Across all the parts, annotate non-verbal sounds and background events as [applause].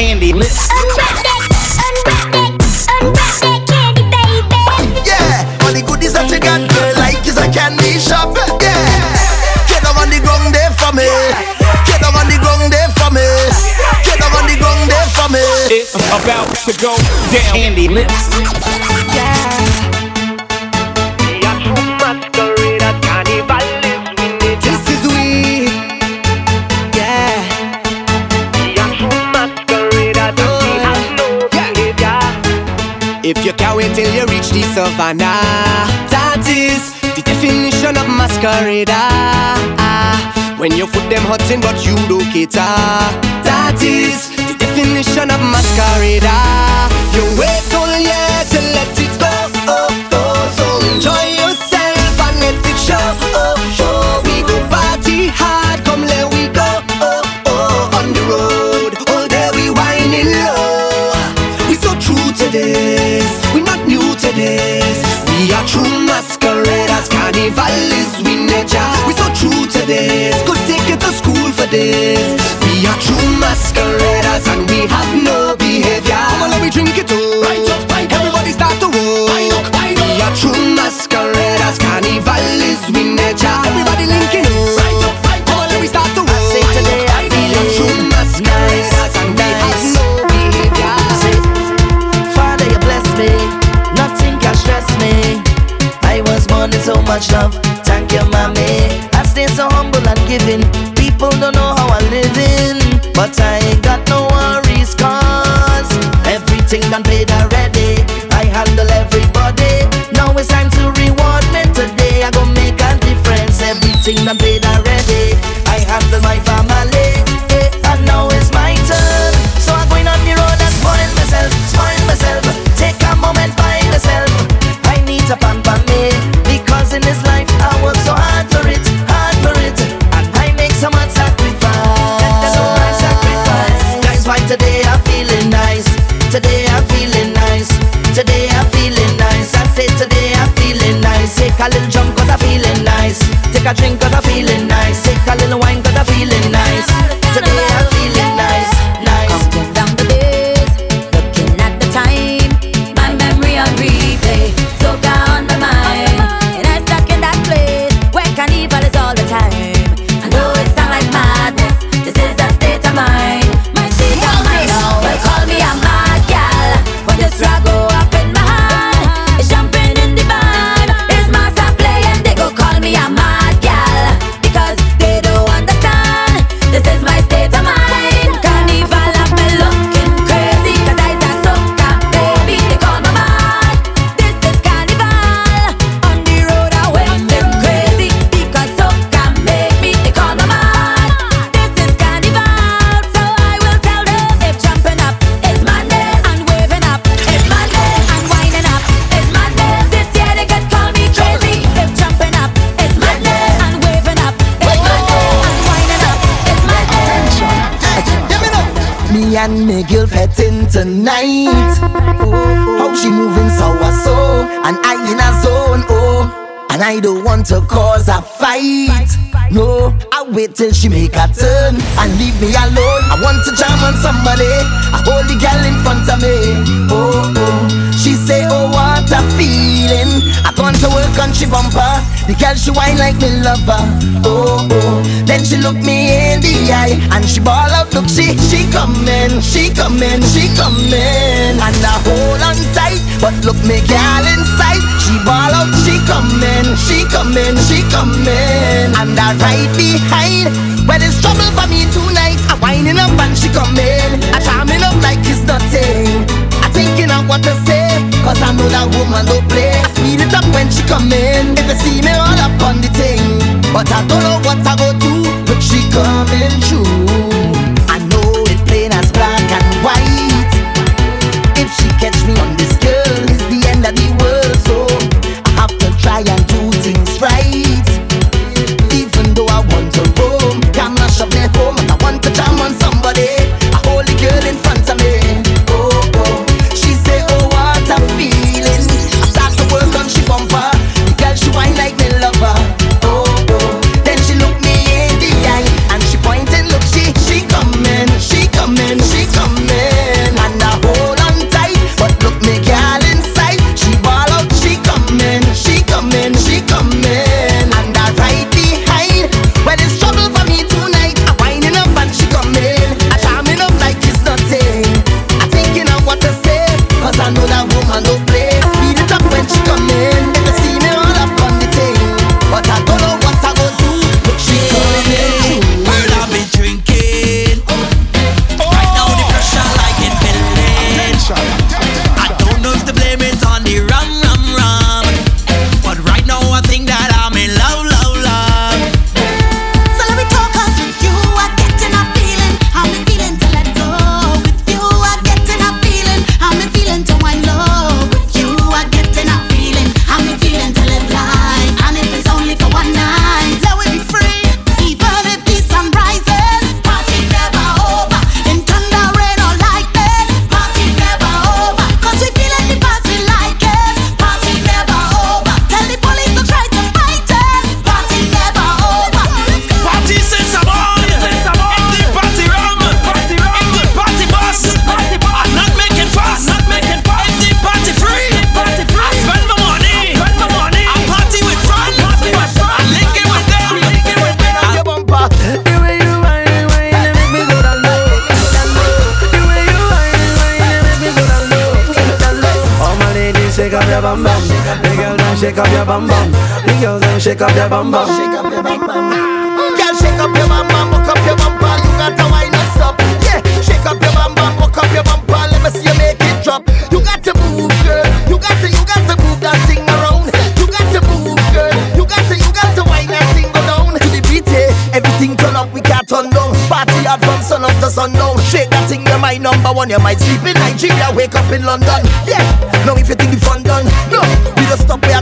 candy lips. Unwrap that, unwrap that, unwrap that candy, baby. Yeah, all the goodies that you got, girl, like is a candy shop. Yeah, get down on the ground there for me. Get down on the ground there for me. Get down on the ground there for me. It's about to go down. Candy lips. This that is the definition of masquerader. Ah, ah. When your foot them hot in but you don't cater, that is the definition of masquerader. Ah. You wait carnival is we nature. We so true to this, could take you to school for this. We are true masqueraders and we have no humble Take a little tonight. Oh, how she moving so so, and I in a zone. Oh, and I don't want to cause a fight. No, I wait till she make a turn and leave me alone. I want to jam on somebody, a holy girl in front of me. Oh, oh. she say, oh what a feeling. I gone to work on she bumper. The girl she whine like me lover. Oh, oh. Then she look me in the eye and she ball out. Look, she she coming, she coming, she coming. And I hold on tight, but look me girl inside. She ball out, she coming, she coming, she coming. And I right behind. Well, it's trouble for me tonight. I'm winding up and she coming. I charming up like it's nothing. I thinking of what to say, cause I know that woman don't play. When she come in. If you see me all up on the thing, but I don't know what I go do. But she coming true. Your bum bum. The girl them shake up your bum bum. The girls them shake up your bum bum. Shake up your bum bum. Girl, shake up your bum bum. You got to wine and stop. Yeah, shake up your bum bum, walk up your bumper. Let me see you make it drop. You got to move, girl. You got to, you got to move that thing around. You got to move, girl. You got to, you got to wine that thing go down to the beat. Yeah, everything turn up, we can't turn down. Party hard from sun up to sundown. Shake number one. You might sleep in Nigeria, wake up in London. Yeah, now if you think the fun done, no, we just stop where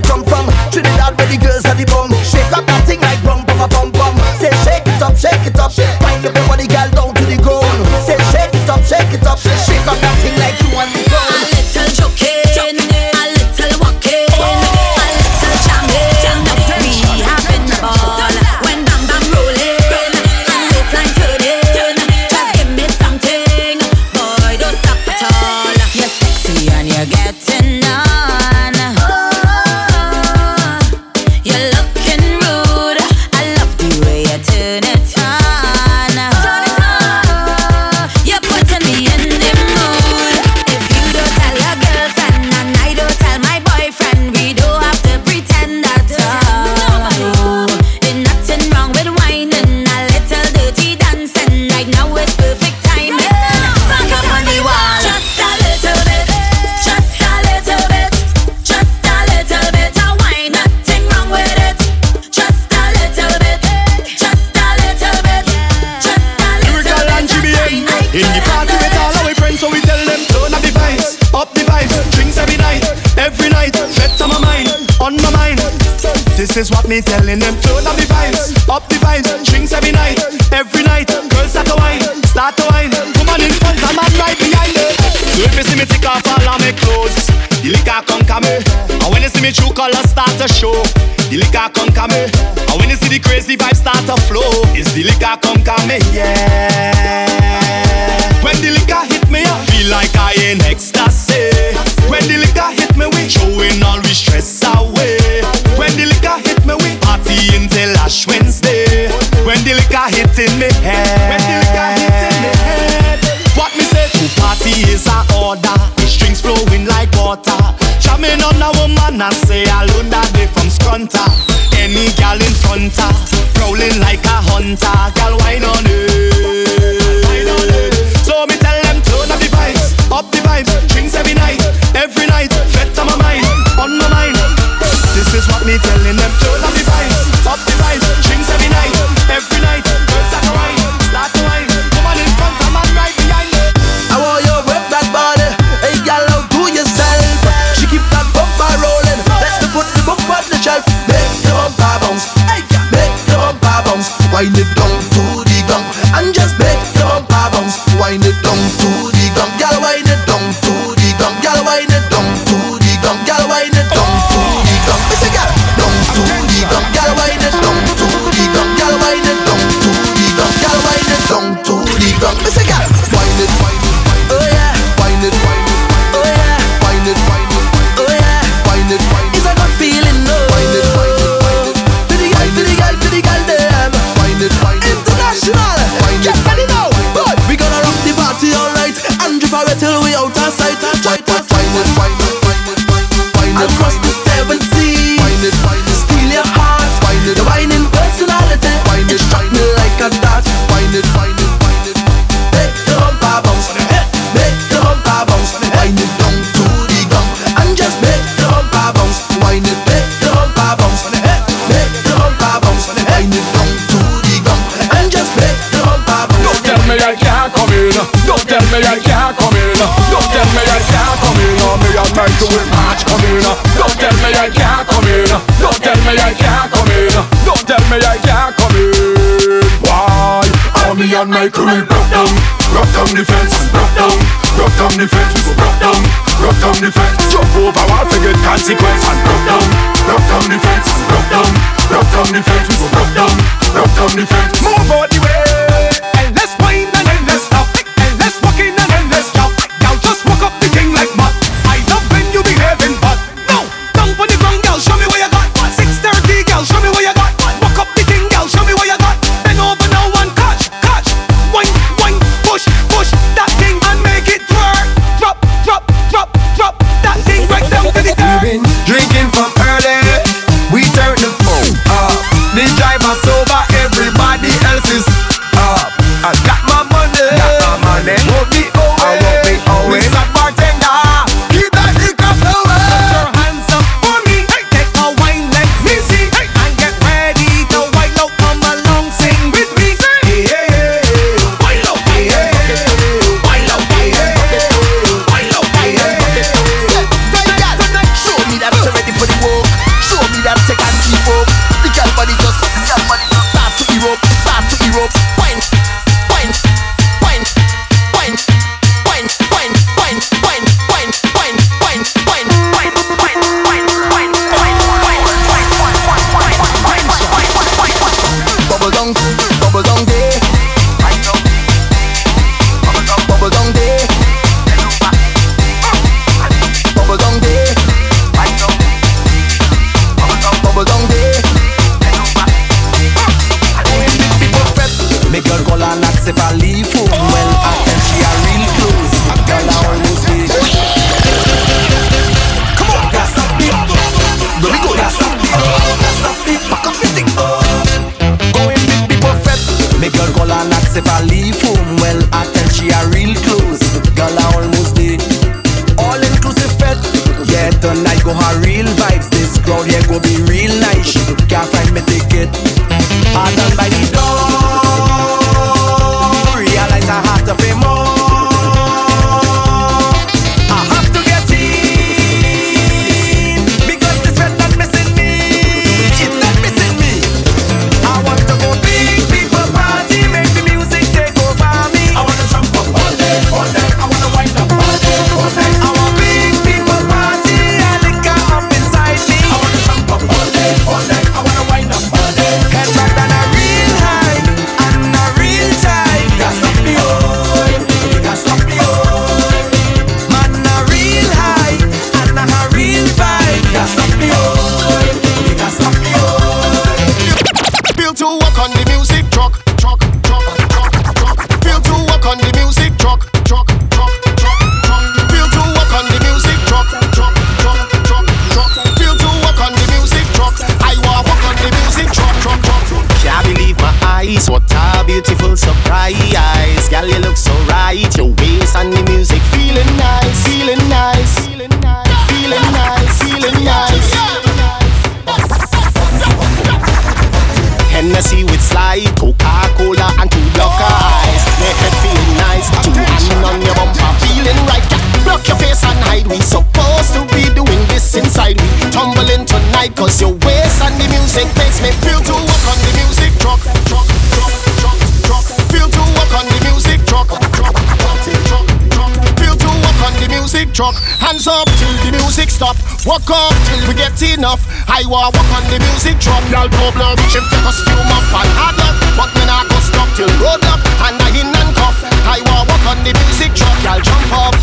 see me take off all of my clothes. The liquor conquer me. And when you see me true colors start to show. The liquor conquer me. And when you see the crazy vibes start to flow It's the liquor conquer me yeah. When the liquor hit me I feel like I in ecstasy. When the liquor hit me we Throwing all we stress away. When the liquor hit me we Party until Ash Wednesday. When the liquor hit in me When the liquor order. The strings flowing like water. Jamming on a woman and say alone that day from Scrunta Any gal in front her Prowling like a hunter. Gal wine on it Wine on it So me tell them turn up the vibes Up the vibes. Drinks every night Every night. Better my mind On my mind. This is what me telling them Turn up Wind it down to the gong and just the bumper bounce. Wind it down to the gong, girl. Me I can't come in. Don't tell me I can't come in. Don't tell me I can't come in. Oh, me and my two match come in. Don't tell me I can't come in. Don't tell me I can't come in. Don't tell me I can't come in. Why? Oh, me and my crew we broke down, broke down the fence, broke down, broke down the fence, broke down, broke down the fence. Jump over wall to get consequence and broke down, broke down the fence, broke down, broke down the fence, broke down, broke down the fence. Move out the way.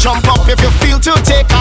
Jump up, if you feel to take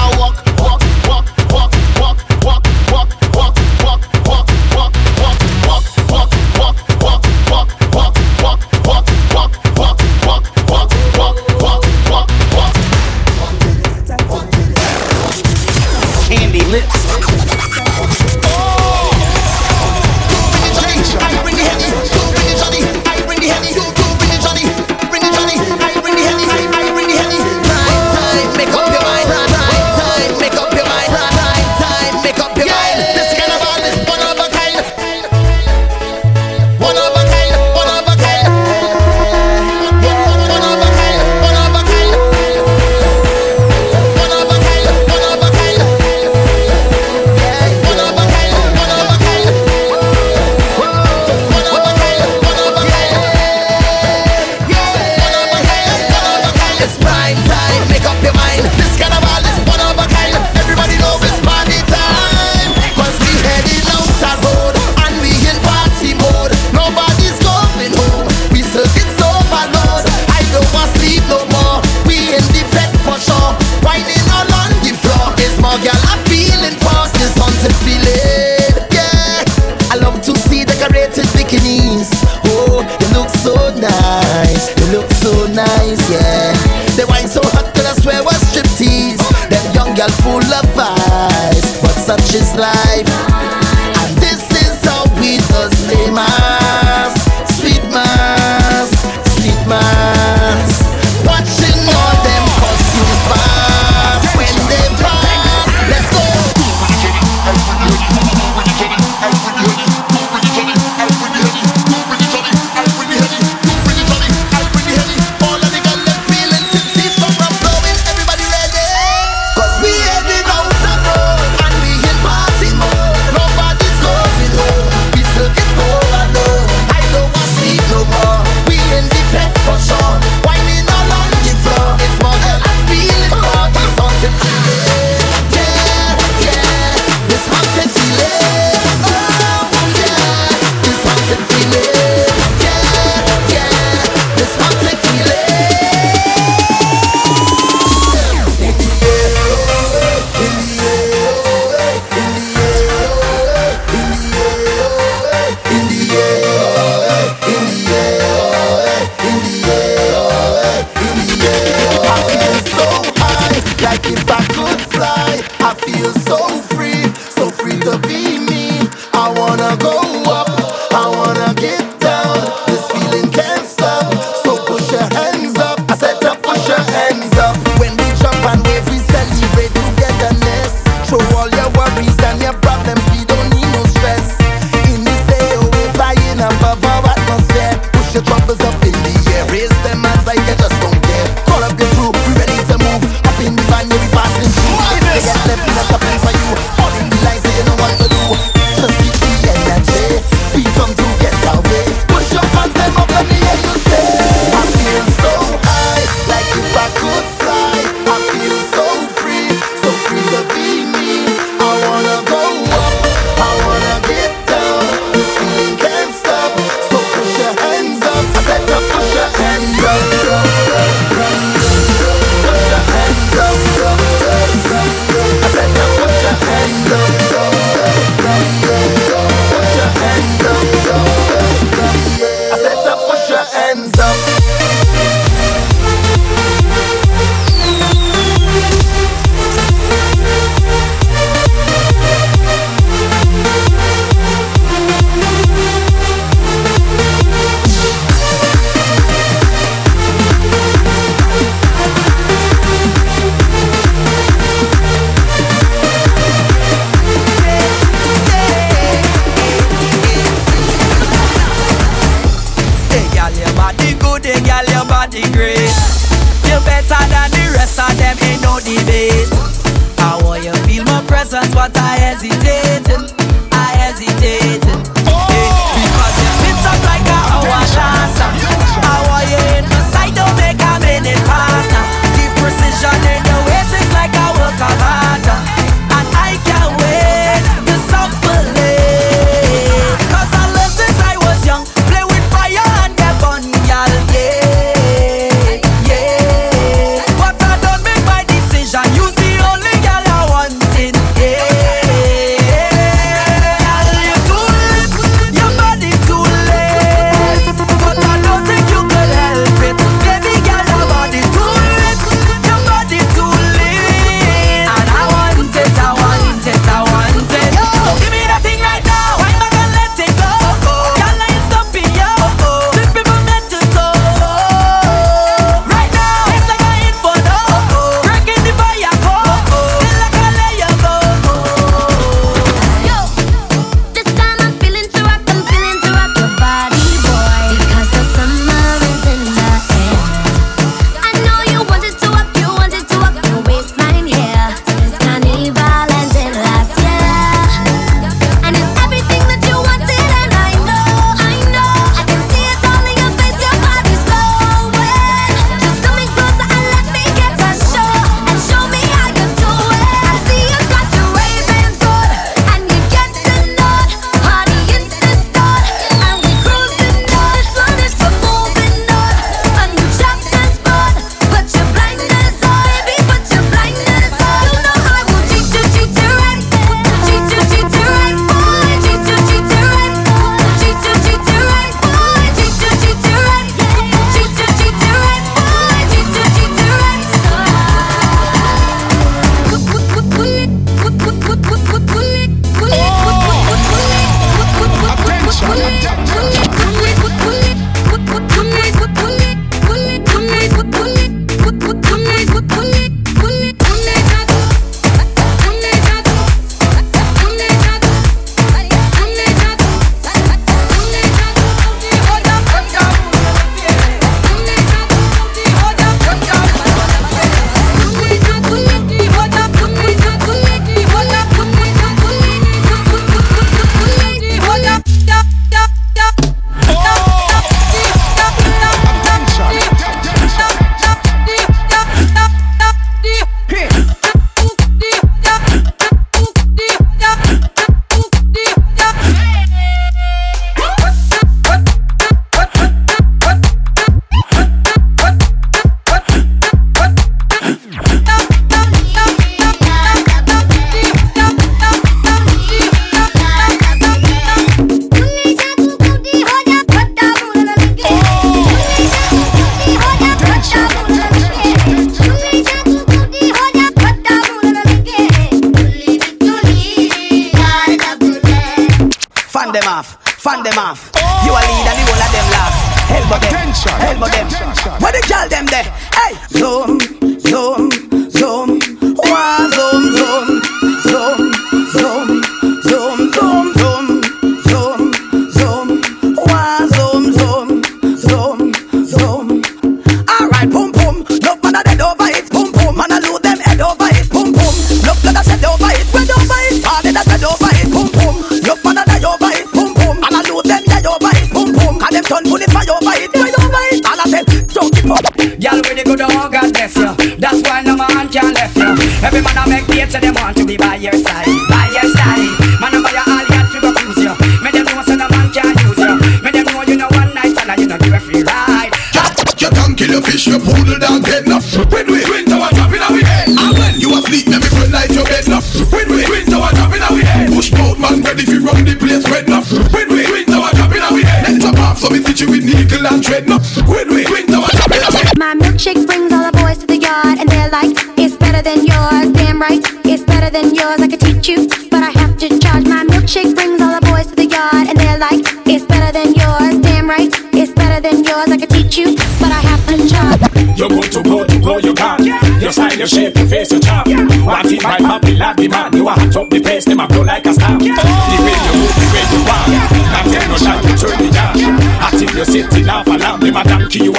good oh God bless you That's why no man can left you Every man I make dates so they want to be by your side.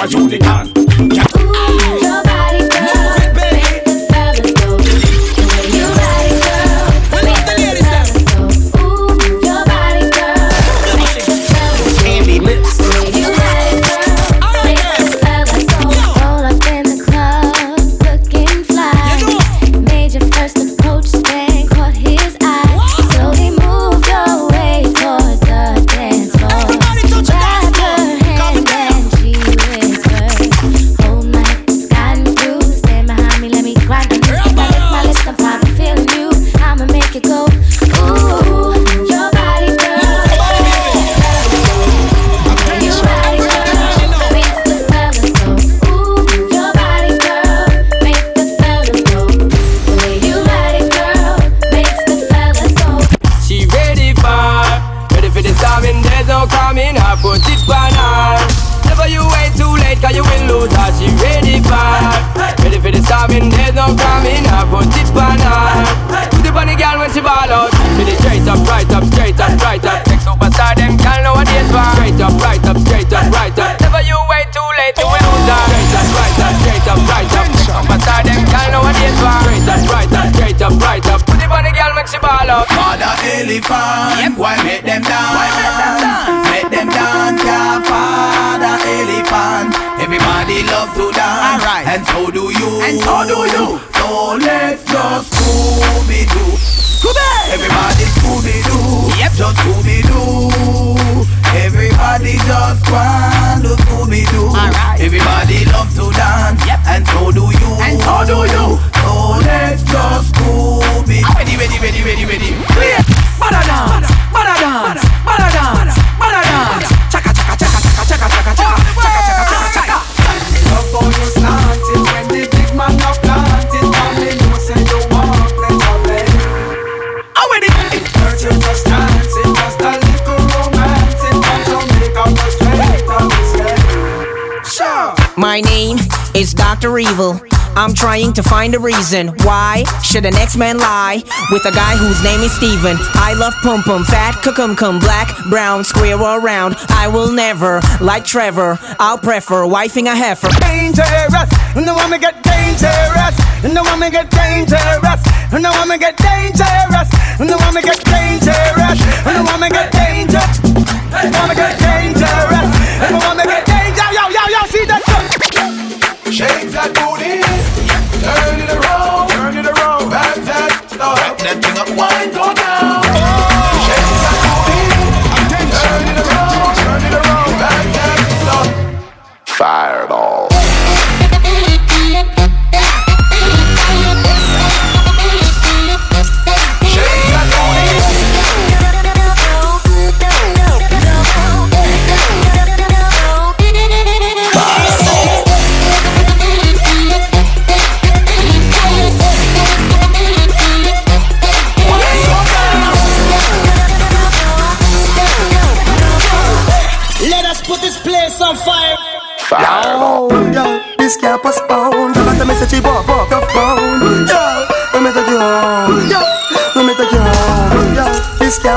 a Judy can ball out. Father elephant, yep. why make them dance? Why make them dance? Make them dance, yeah, father elephant. Everybody love to dance, right. and so do you. And so do you. So let's just Scooby Doo. Scooby. Everybody Scooby Doo. Yep. Just Scooby Doo. Everybody just want to Scooby Doo. Right. Everybody love to dance, yep. and so do you. And so do you. So let's just Scooby. Ready, ready, ready, ready, ready. Clear. Bada dance, bada dance, bada dance, bada dance. Chaka chaka chaka chaka chaka chaka chaka chaka chaka chaka chaka. Love how you slanted when the big man up planted. Is Dr. Evil. I'm trying to find a reason why should an X-Man lie with a guy whose name is Steven. I love pum pum, fat, cum cum, black, brown, square or round. I will never like Trevor. I'll prefer wifing a heifer. Dangerous, no want me get dangerous, no want me get dangerous, no want me get dangerous, no want me get dangerous, no want me get dangerous, no want me get dangerous, no want me get dangerous. Yo yo yo, see that? Shades that booty, turn it around.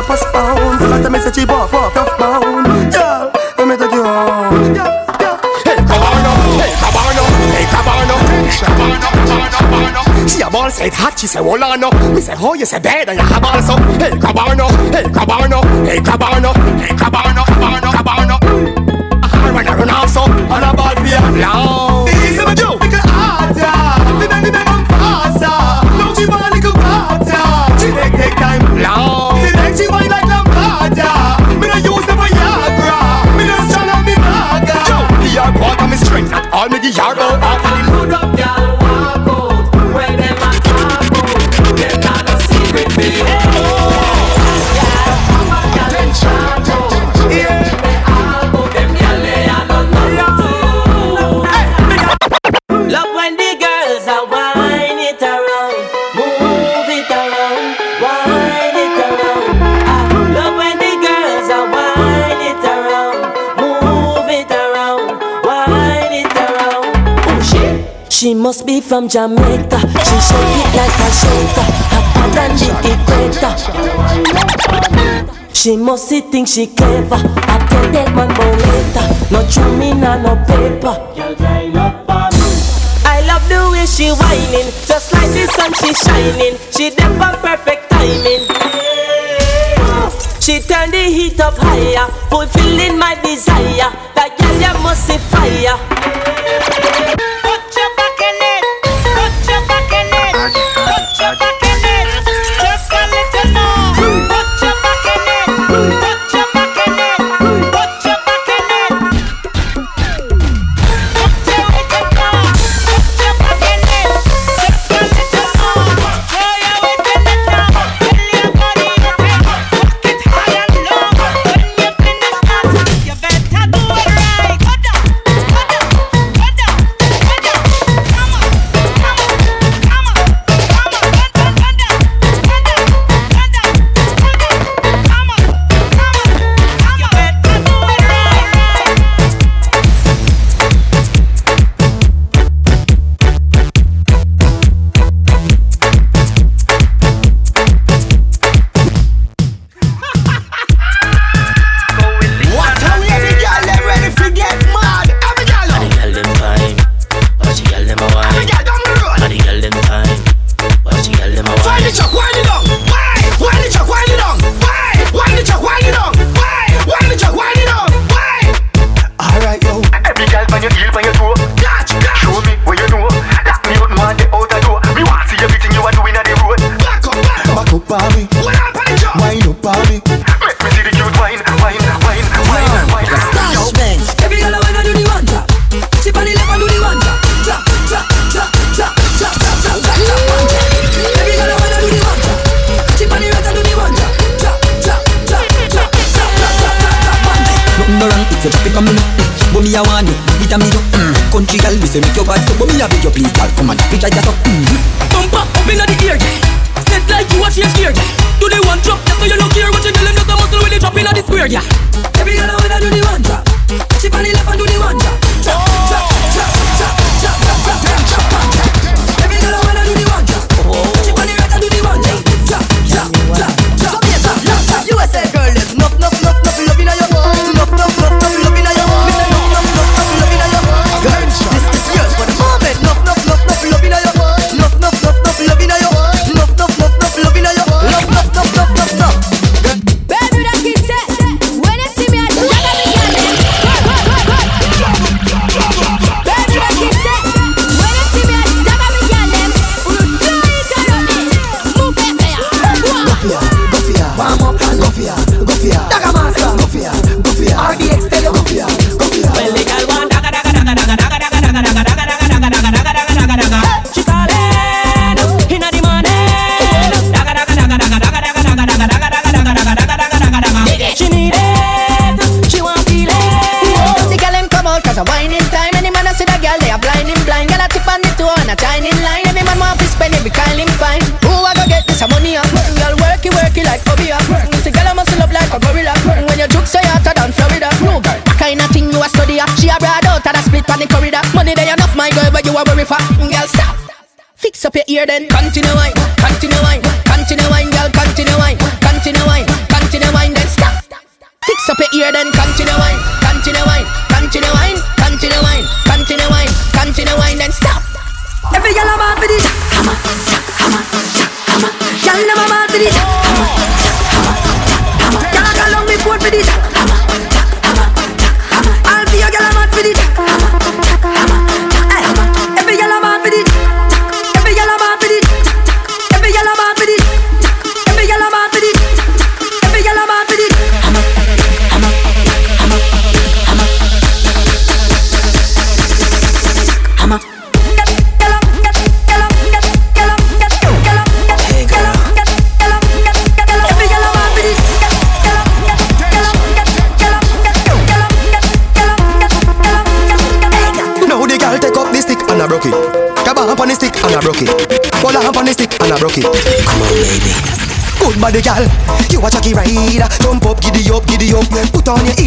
first pound. Full of the message, walk, walk off bound. Yeah, let me take you home. Yeah. Hey, Cabarno, hey, Cabarno, hey, Cabarno, Cabarno, Cabarno, She a ball said hot, she say hold on up. Me say oh, you say bad and you have also. Hey, Cabano, hey, Cabano, hey, Cabano, hey, Cabano, Cabano, Cabano, I run, I run also so, and I ball for you. From Jamaica. She shake it like a shaker, hotter than the equator. She must think she clever. I tell that man about later. No me nah no paper. I love the way she whining, just like the sun she shining. She dip on perfect timing. She turn the heat up higher, fulfilling my desire. That girl you must see fire.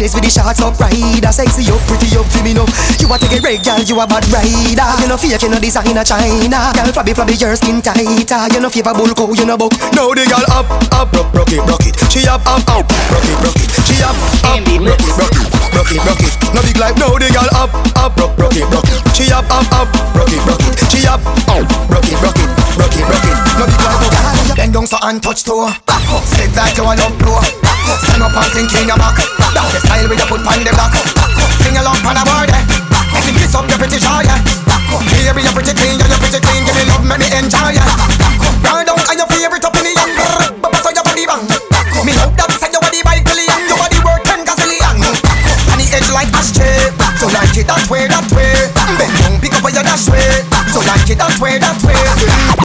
face with the shots up rider Sexy up, pretty up, me up You a take a reg, girl, you a bad rider You no fake, you no designer China Girl, flabby, flabby, your skin tighter You no favorable cow, you no buck Now the girl up, up, rock, rock it, rock it She up, up, up, rock it, rock it She up, up, rock it, rock it, rock it, rock it No big like, now the girl up, up, rock, rock it, rock it She up, up, up, rock it, rock it She up, up, rock it, rock it, rock it, rock it no the girl go Bend down so and touch toe Back up. Split like you a love blow Stand up and sink in your back Back The style with your foot on the block Fling your love pan a board eh If you kiss up. Your pretty shy eh Back up. Baby you're pretty clean. Yeah you're pretty clean. Give me love make me enjoy eh Back up. Round down and your favorite up in the young? Baba so your body bang. Back up. Me love that say you a the bike billion your body worth ten gazillion On the edge like ashtray So like it that way that way. Bend down pick up where you dash way. So like it that way that way.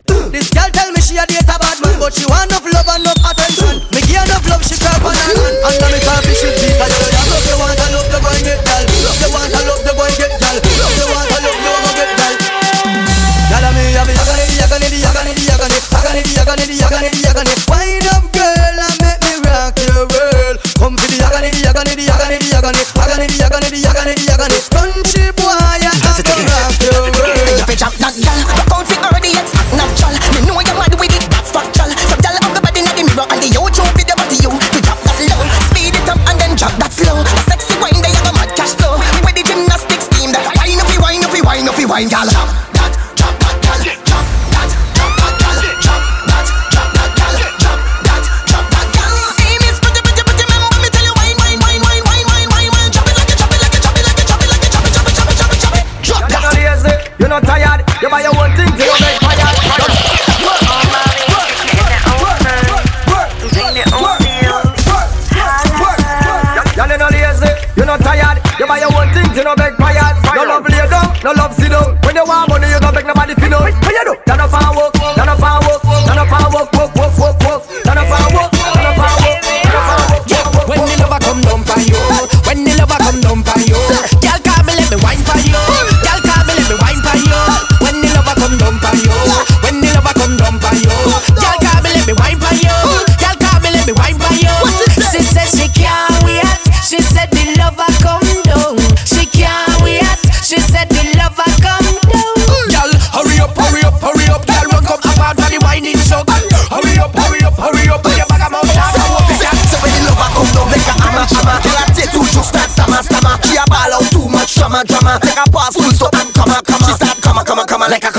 wine, gal.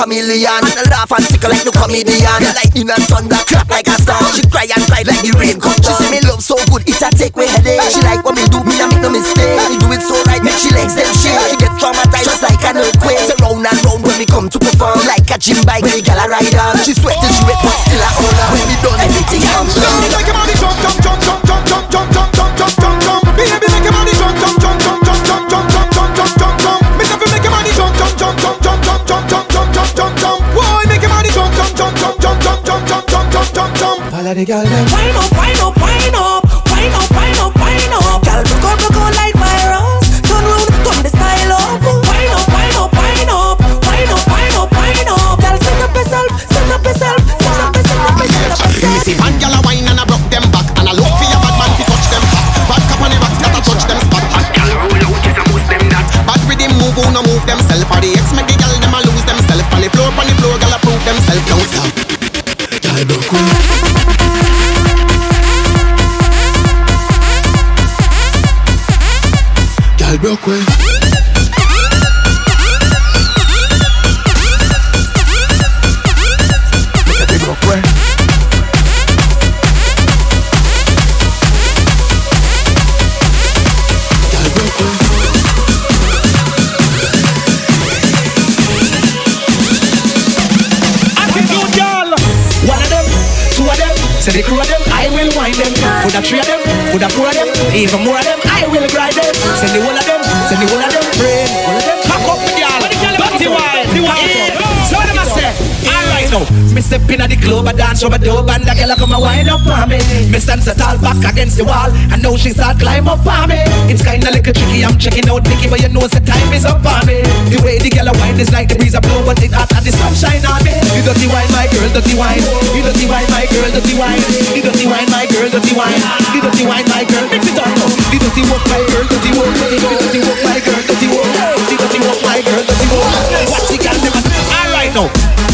chameleon. Laugh and tickle like no comedian. Like in a thunder Yeah. Coulda three of them, coulda four of them, even more of them. I will grind them. Send the whole of them, send the whole of them. Friend, all of them. Pack up with y'all. Body wild, now. Me step in at the club, I dance over the and the girl come a wind up on me. Me stand so tall back against the wall, and now she start climb up on me. It's kinda like a tricky, I'm checking out Nicky, but you know the time is up on me. The way the girl a wine is like the breeze a blow, but it hot and the sunshine on me. You dirty wine, my girl, dirty wine. You dirty wine, my girl, dirty wine. You dirty wine, my girl, dirty wine. You dirty wine, my girl, mix it up now. You dirty walk, my girl, dirty walk. You dirty walk, my girl, dirty walk. You dirty walk, my girl, dirty walk. What she can? All right now.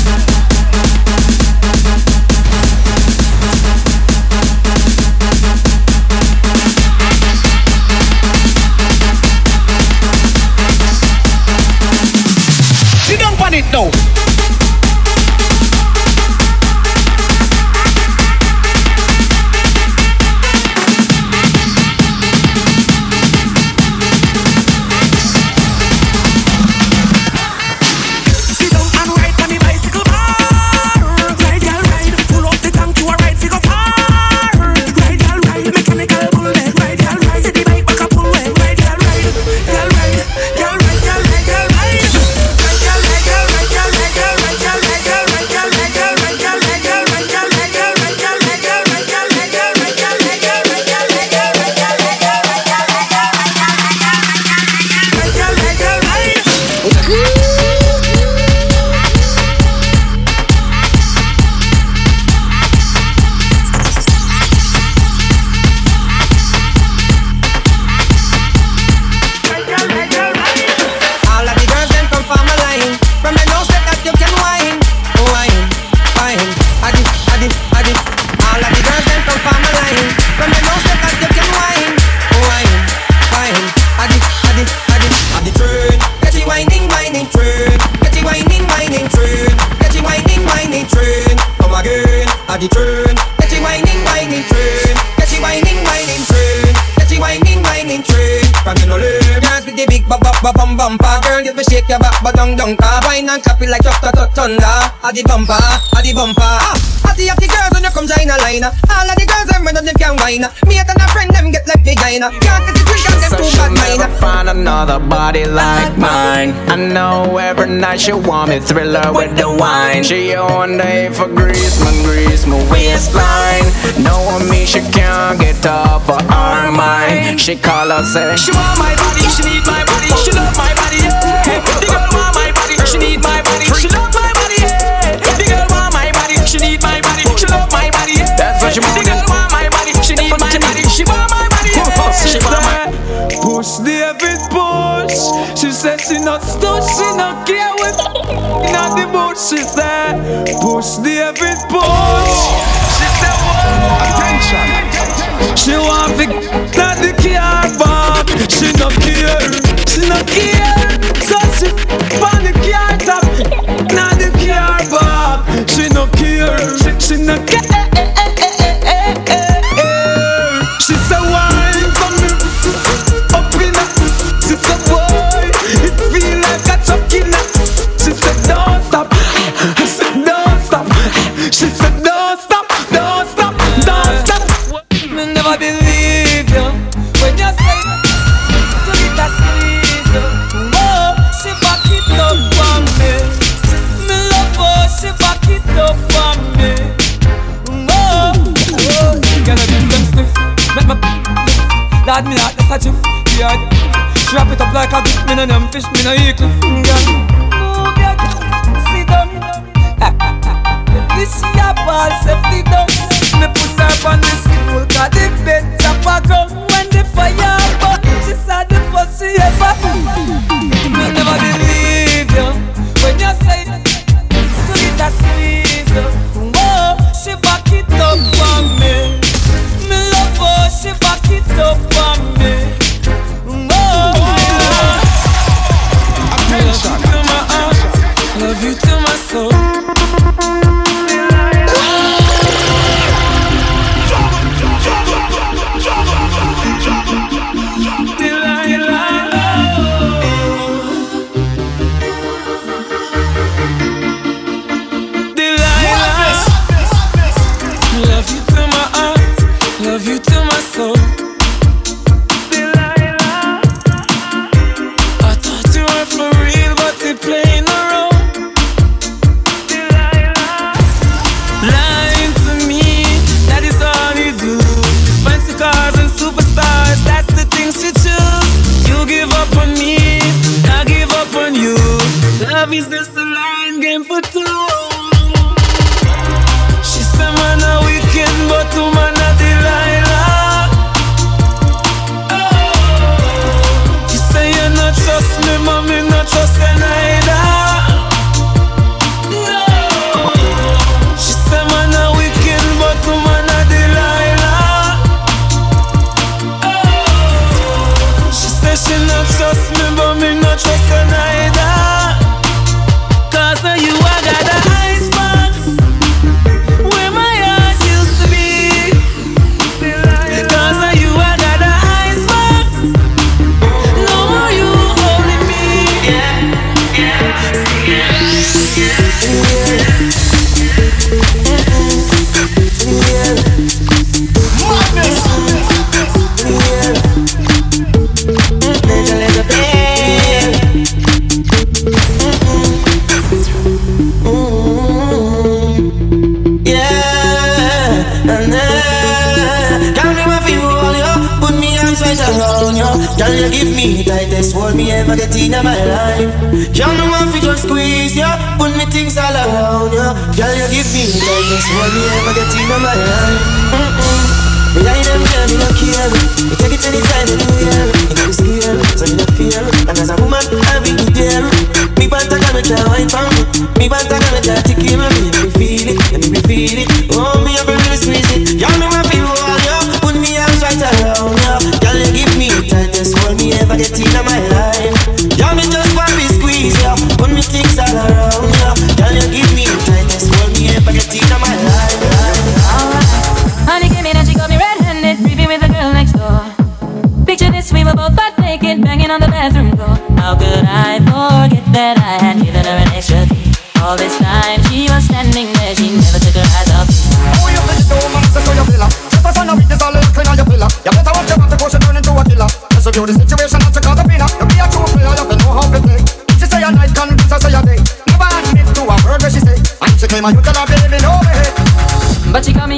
Your back, but down down car. Wine and clap it like thunder, thunder, thunder. A the bumper, a the bumper. Ah, a the girls when you come join a line. All of the girls them when them can wine. Me and a friend them get left behind. Can't get the drink and them too bad never find another body like mine. I know every night she want me thriller with the wine. She on day for grease, my grease, my waistline. Knowing me, she can't get off of our mind. She call her say She want my body, she need my body, she love my She want my body. She need my body. She want my body. She want my Push David push. She said she not stuck. She not care with. Not the boat. She said push David push. She said what? Attention. She want the not the care back. She not care. She not care. So she on the car top. Not the care back. She not care. She, she not care. Lord, me heart just a jiff, yeah. Strap it up like a gift, me no them fish, me no eat in my life. Girl, me want fi just squeeze you Put me things all around you Girl, you give me the tightest hold me ever get in my life. Mm-mm. Lie them girl, me no care. Me take it anytime, anywhere Me no be scared, so me no fear. And as a woman, I be there Me banta can make her wine for me Me banta can make her tick in me Let me feel it, let me feel it. Oh, me ever really squeeze it. Y'all know I feel all you Put me arms right around you Y'all you give me the tightest hold me ever get in my life that I had given her an extra key? All this time she was standing there, she never took her eyes off me. Oh, you think you man, so you pillar. Just a son of weakness, all clean on your pillar. You better watch your back before she turn into a killer. Just review the situation, not to cause a pinner. You be a true player, you have to know how to play. She say a night can be, so say a day. Never admit to a word where she say. And she claim and you tell her, baby, no way. But she caught me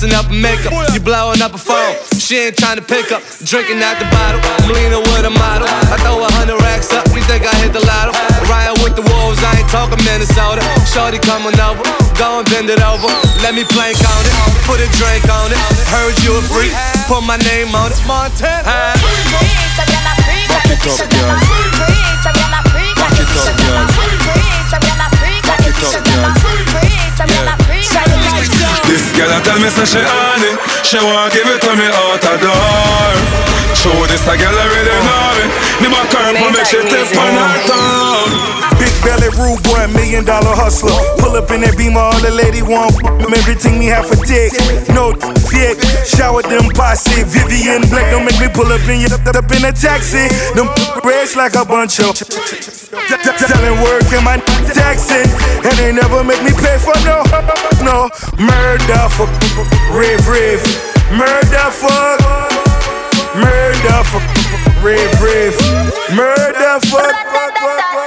messing up makeup. You blowing up a phone, she ain't trying to pick up. Drinking out the bottle, I'm leaning with a model. I throw a hundred racks up, you think I hit the lotto? Riding with the wolves, I ain't talking Minnesota. Shorty coming over, go and bend it over. Let me plank on it, put a drink on it. Heard you a freak, put my name on it. Montana. Back it up, girl. Back it up, girl. Back it up, girl. This girl a tell me say she on it She want give it to me out the door. Show this a girl already know me. Me back her up and make she tip on her tongue. Big belly rude boy, million dollar hustler. Pull up in that beamer, all the lady want. Everything me have a dick. No dick. Shower them posse. Vivian Black don't make me pull up in you up, in a taxi. Them reds like a bunch of selling work in my taxi. And they never make me pay for no no murder for rave rave. Murder fuck. Murder fuck. Rave rave. Murder fuck.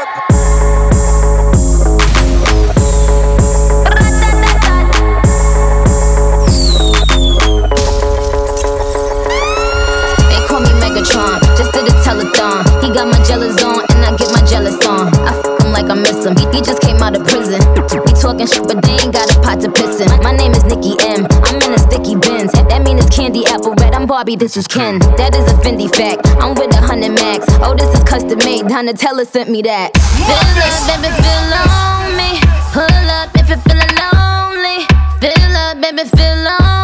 Telethon. He got my jealous on, and I get my jealous on. I fuck him like I miss him. He, he just came out of prison. He talking shit, but they ain't got a pot to piss in. My name is Nikki M. I'm in a sticky bins. That mean it's candy apple red. I'm Barbie, this is Ken. That is a Fendi fact. I'm with a hundred max. Oh, this is custom made. Donatella sent me that. Feel up, baby, feel on me. Pull up if you're feeling lonely. Feel up, baby, feel on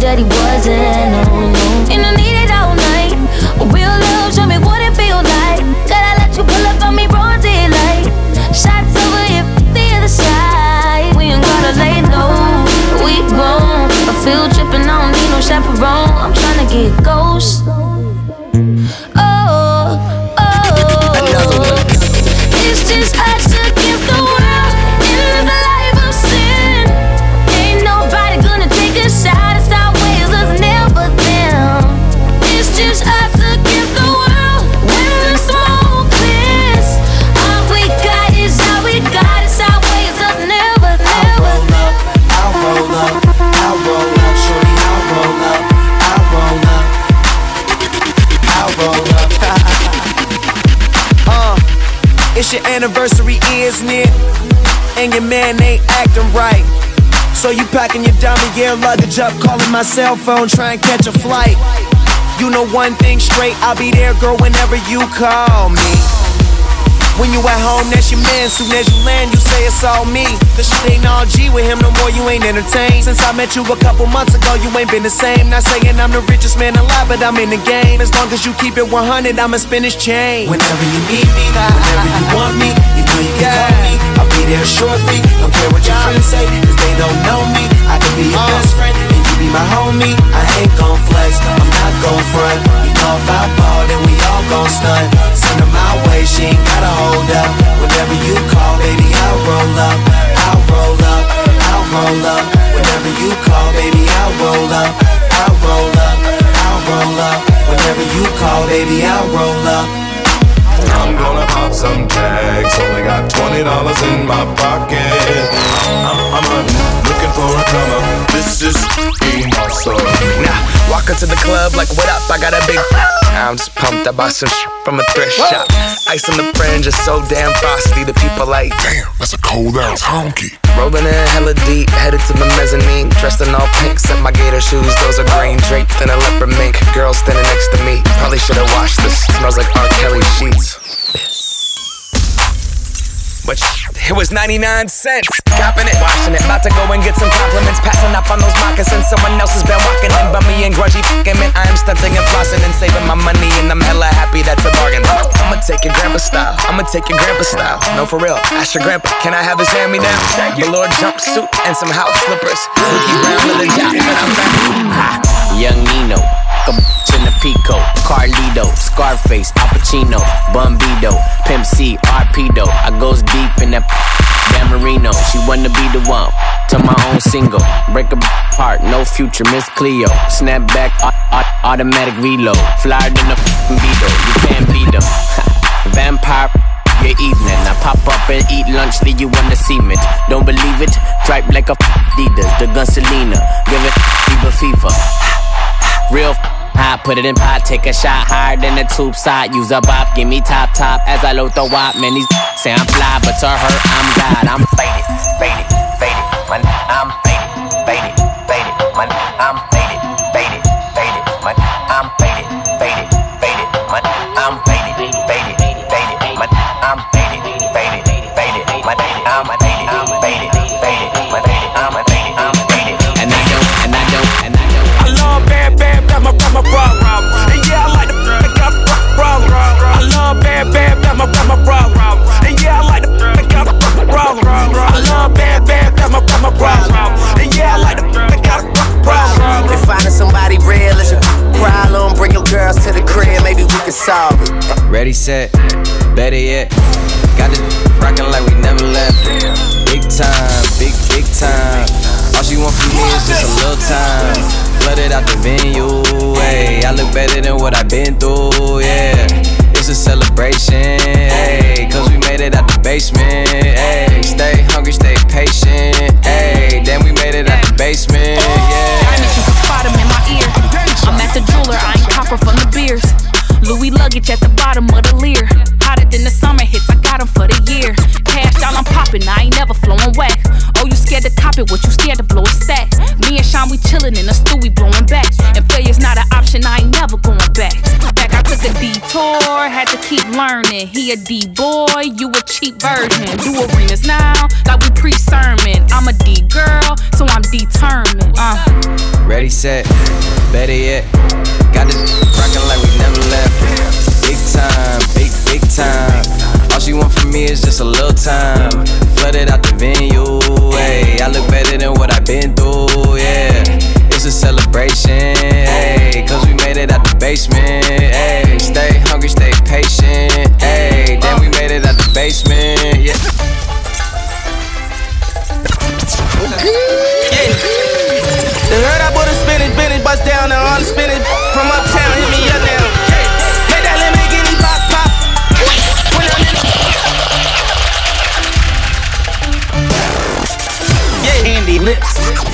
That he wasn't, So packing your dummy gear luggage up, calling my cell phone, trying to catch a flight. You know one thing straight, I'll be there, girl, whenever you call me. When you at home, that's your man. Soon as you land, you say it's all me. The shit ain't all G with him no more, you ain't entertained. Since I met you a couple months ago, you ain't been the same. Not saying I'm the richest man alive, but I'm in the game. As long as you keep it 100, I'ma spin this chain. Whenever you need me, whenever you want me, you know you can call me. I'll be there shortly. Don't care what your friends say, cause they don't know me. I can be your uh. best friend, be my homie. I ain't gon' flex, I'm not gon' front. You know if I ball, then we all gon' stunt. Send her my way, she ain't gotta hold up. Whenever you call, baby, I'll roll up. I'll roll up, I'll roll up. Whenever you call, baby, I'll roll up. I'll roll up, I'll roll up. Whenever you call, baby, I'll roll up. I'm gonna pop some tags. Only got twenty dollars in my pocket. I'm, I'm looking for a come up. This is awesome. Now, walk into the club like, what up? I got a big. [laughs] I'm just pumped. I bought some sh- from a thrift shop. Ice on the fringe is so damn frosty. The people like, damn, that's a cold ass honky. Rolling in hella deep, headed to the mezzanine. Dressed in all pink, set my gator shoes. Those are green, draped in a leopard mink. Girl standing next to me. Probably should've washed this. Smells like R. Kelly sheets. But sh- it was 99 cents. Copping it, washing it. About to go and get some compliments. Passing up on those moccasins. Someone else has been walking in. But me and grudgy fucking man. I am stunting and flossing and saving my money. And I'm hella happy that's a bargain. I'ma take your grandpa style. I'ma take your grandpa style. No, for real. Ask your grandpa, can I have his hand me down? Velour jumpsuit and some house slippers. Cookie brown leather jacket. and I'm back. Young Nino, a bitch in the Pico, Carlito, Scarface, Al Pacino, Bumbido, Pimp C, Arpedo. I goes deep in that Dan. She wanna be the one to my own single. Break a heart, no future, Miss Cleo. Snap back, au- au- automatic reload. Flyer than a Beetle, you can't beat them. [laughs] Vampire. Your evening, I pop up and eat lunch, leave you on the cement. Don't believe it? Tripe like a Adidas, the gun Selena. Give it fever fever. [laughs] Real high, put it in pot, take a shot higher than the tube side. Use a bop, give me top top as I load the wop. Man, these say I'm fly, but to her, I'm God. I'm faded, faded, faded. I'm faded, Ready, set, better yet. Got this rockin' like we never left. Big time, big, big time. All she want from me is just a little time. Flooded out the venue, hey. I look better than what I've been through, yeah. It's a celebration, hey. Cause we made it out the basement, hey. Stay hungry, stay patient, hey. Then we made it out the basement, yeah. Diamonds, you can spot 'em in my ear. I'm at the jeweler, I ain't copper from the beers. Louis luggage at the bottom of the leer. Hotter than the summer hits, I got 'em for the year. Cash down, I'm popping, I ain't never flowing whack. Oh, you scared to cop it, what you scared to blow a stack? Me and Sean, we chillin' in the stew, we blowing back. And failure's not an option, I ain't never going back. A detour, had to keep learning. He a D boy, you a cheap version. Do arenas now, like we pre sermon. I'm a D girl, so I'm determined. Uh. Ready, set, better yet. Got this rockin' like we never left. Big time, big, big time. All she want from me is just a little time. Flooded out the venue, hey. I look better than what I've been through, yeah. It's a celebration, hey. Cause we made it out the basement, hey. Stay hungry, stay patient, hey. Then we made it out the basement, yeah. They heard I bought a spinach, spinach, bust down and all the spinach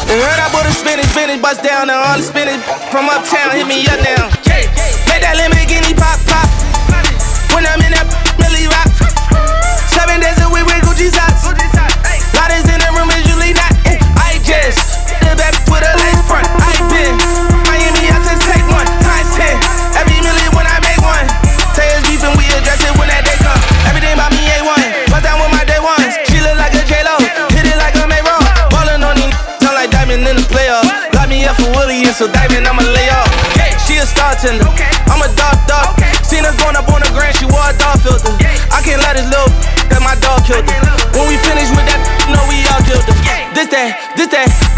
They heard I bought a spinach, spinach, bust down and all the spinach from uptown. Hit me up now. Make that Lamborghini pop, pop. When I'm in that Millie rock. Seven days a week with Gucci socks. So diamond, I'ma lay off. Yeah. She a star tender. Okay. I'm a dog dog. Okay. Seen her going up on the grand, she wore a dog filter. Yeah. I can't let this little that my dog killed her. When we finish with that, no, we all killed her. Yeah. This that, this that.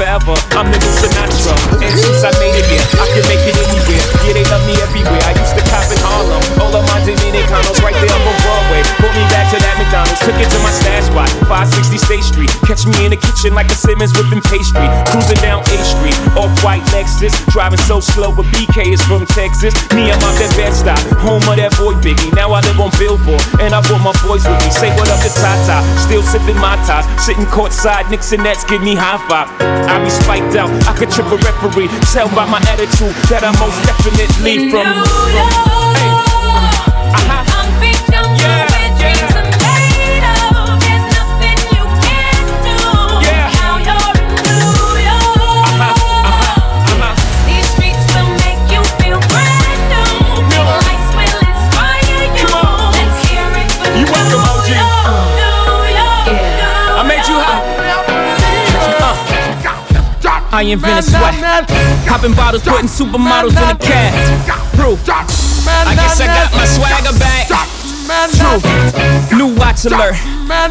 Forever. I'm the new Sinatra. And since I made it here, I can make it anywhere. Yeah, they love me everywhere. I used to cop in Harlem. All of my Dominicanos right there up on Broadway. Pulled me Took it to my stash spot, 560 State Street. Catch me in the kitchen like a Simmons whipping pastry. Cruising down A Street, off white Lexus. Driving so slow, but BK is from Texas. Me, I'm out that bed stop, home of that boy Biggie. Now I live on Billboard, and I brought my boys with me. Say what up to Tata, still sipping my ties. Sitting courtside, Knicks and Nets give me high five. I be spiked out, I could trip a referee. Tell by my attitude that I'm most definitely from. from hey, I invented sweat. Popping bottles, putting supermodels in a cab. Proof. I guess I got my swagger back. True. New watch alert.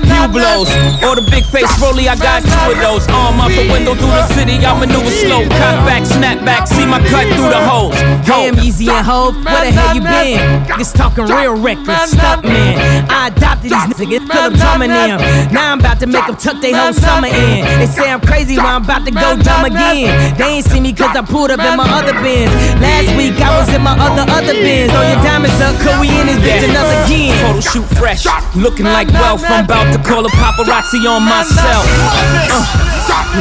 New blows. Or the big face rolly, I got two of those. Arm out the window through the city, I maneuver slow. Cut back, snap back, see my cut through the holes. Damn, Yeezy and Hov, where the hell you been? Niggas talking real reckless, stuck man. I adopted these niggas, Philip drumming them. Now I'm about to make them tuck their whole summer in. They say I'm crazy, but I'm about to go dumb again. They ain't see me cause I pulled up in my other bins. Last week I was in my other, other bins. Throw your diamonds up, cause we in this bitch another again. Photo shoot fresh, looking like wealth. I'm about to call a paparazzi on myself. Uh,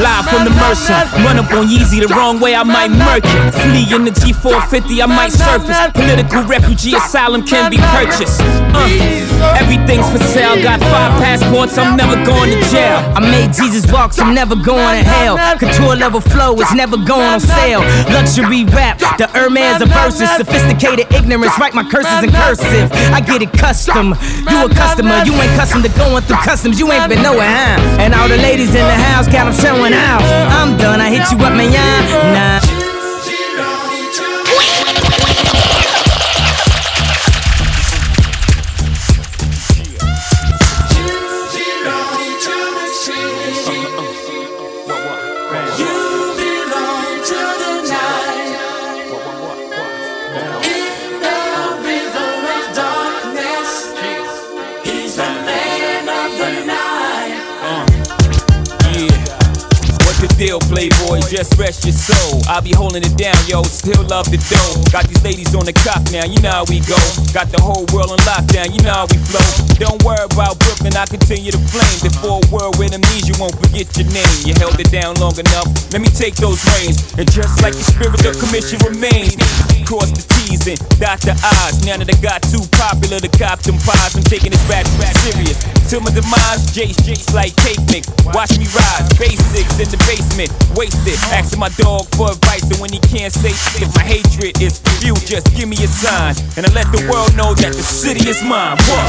live from the Mercer, run up on Yeezy the wrong way, I might murk it. Flee in the G450, I might surface. Political refugee asylum can be purchased. Uh, everything's for sale, got five passports, I'm never going to jail. I made Jesus walk, so I'm never going to hell. Couture level flow is never going on sale. Luxury rap, the Hermes of verses. Sophisticated ignorance, write my curses in cursive. I get it custom. You a customer, you ain't custom to going through customs. You ain't been nowhere, huh? And all the ladies in the house got them showing out. I'm done, I hit you up, man. Nah. Deal, playboy, just rest your soul. I'll be holding it down, yo, still love the dough. Got these ladies on the cop now, you know how we go. Got the whole world on lockdown, you know how we flow. Don't worry about Brooklyn, I continue to flame. Before a world with amnesia, won't forget your name. You held it down long enough, let me take those reins. And just like the spirit of commission remains, cross the T's and dot the I's. Now that I got too popular to cop them pies, I'm taking this rap rap serious. Till my demise, Jace, Jace like cake mix. Watch me rise, basics in the wasted. Asking my dog for advice, and when he can't say if my hatred is you, just give me a sign. And I let the world know that the city is mine. What?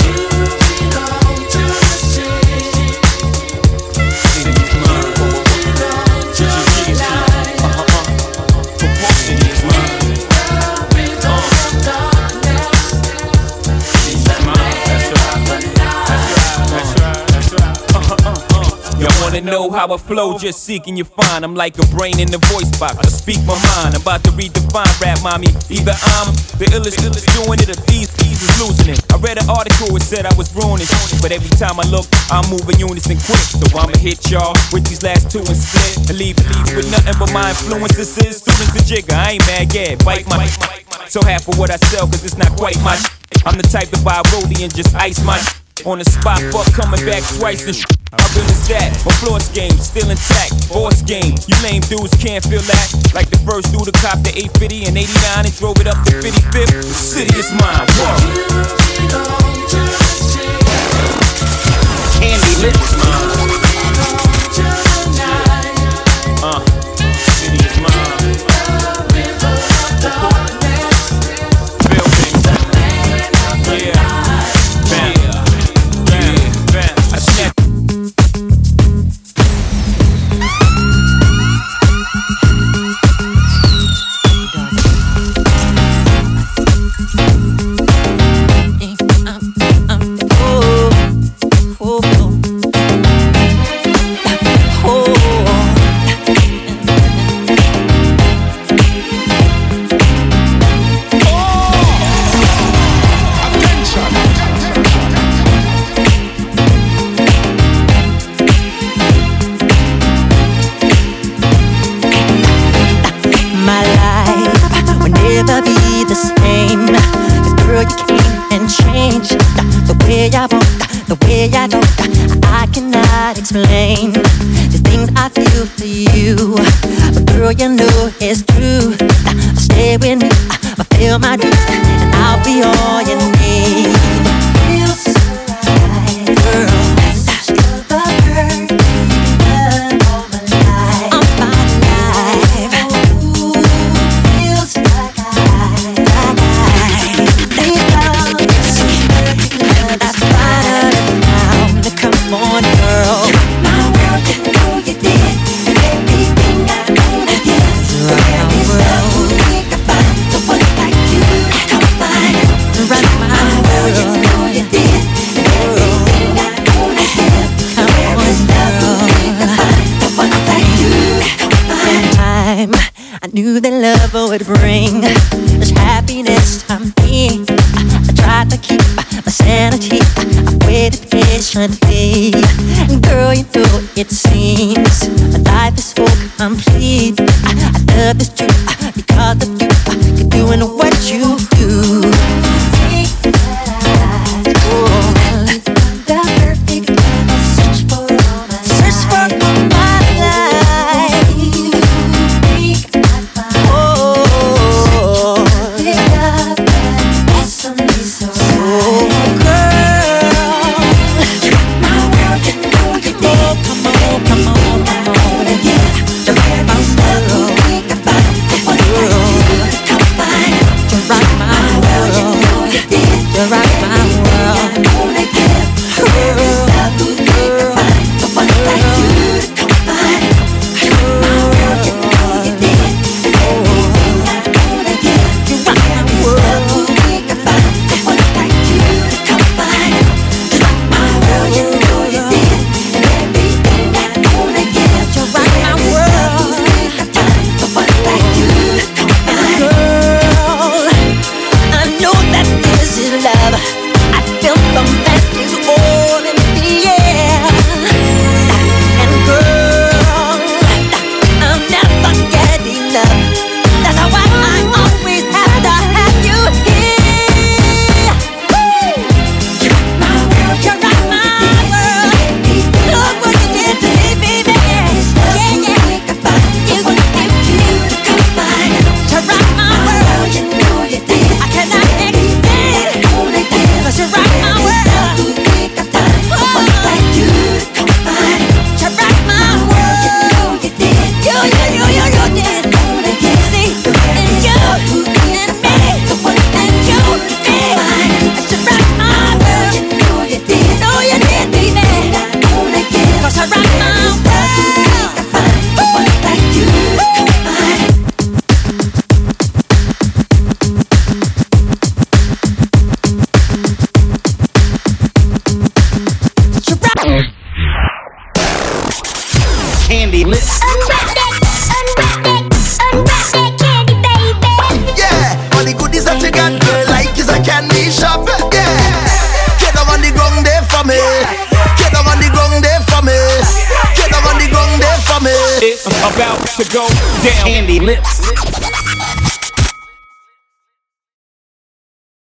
Y'all wanna know how I flow, just seeking you find. I'm like a brain in the voice box. I speak my mind. I'm about to redefine rap, mommy. Either I'm the illest, illest doing it, or these these is losing it. I read an article it said I was ruining but every time I look, I'm moving unison quick. So I'ma hit y'all with these last two and split, and leave leave with nothing but my influences. Is students the Jigga. I ain't mad, yeah. Bite my. So half of what I sell, cause it's not quite my. I'm the type to buy rollie and just ice my. On the spot, fuck coming back twice the sh- how real is that? My floors game, still intact. Force game, you lame dudes can't feel that. Like the first dude to cop the 850 and 89 and drove it up to 55th. The city is mine. Whoa. Candy lips.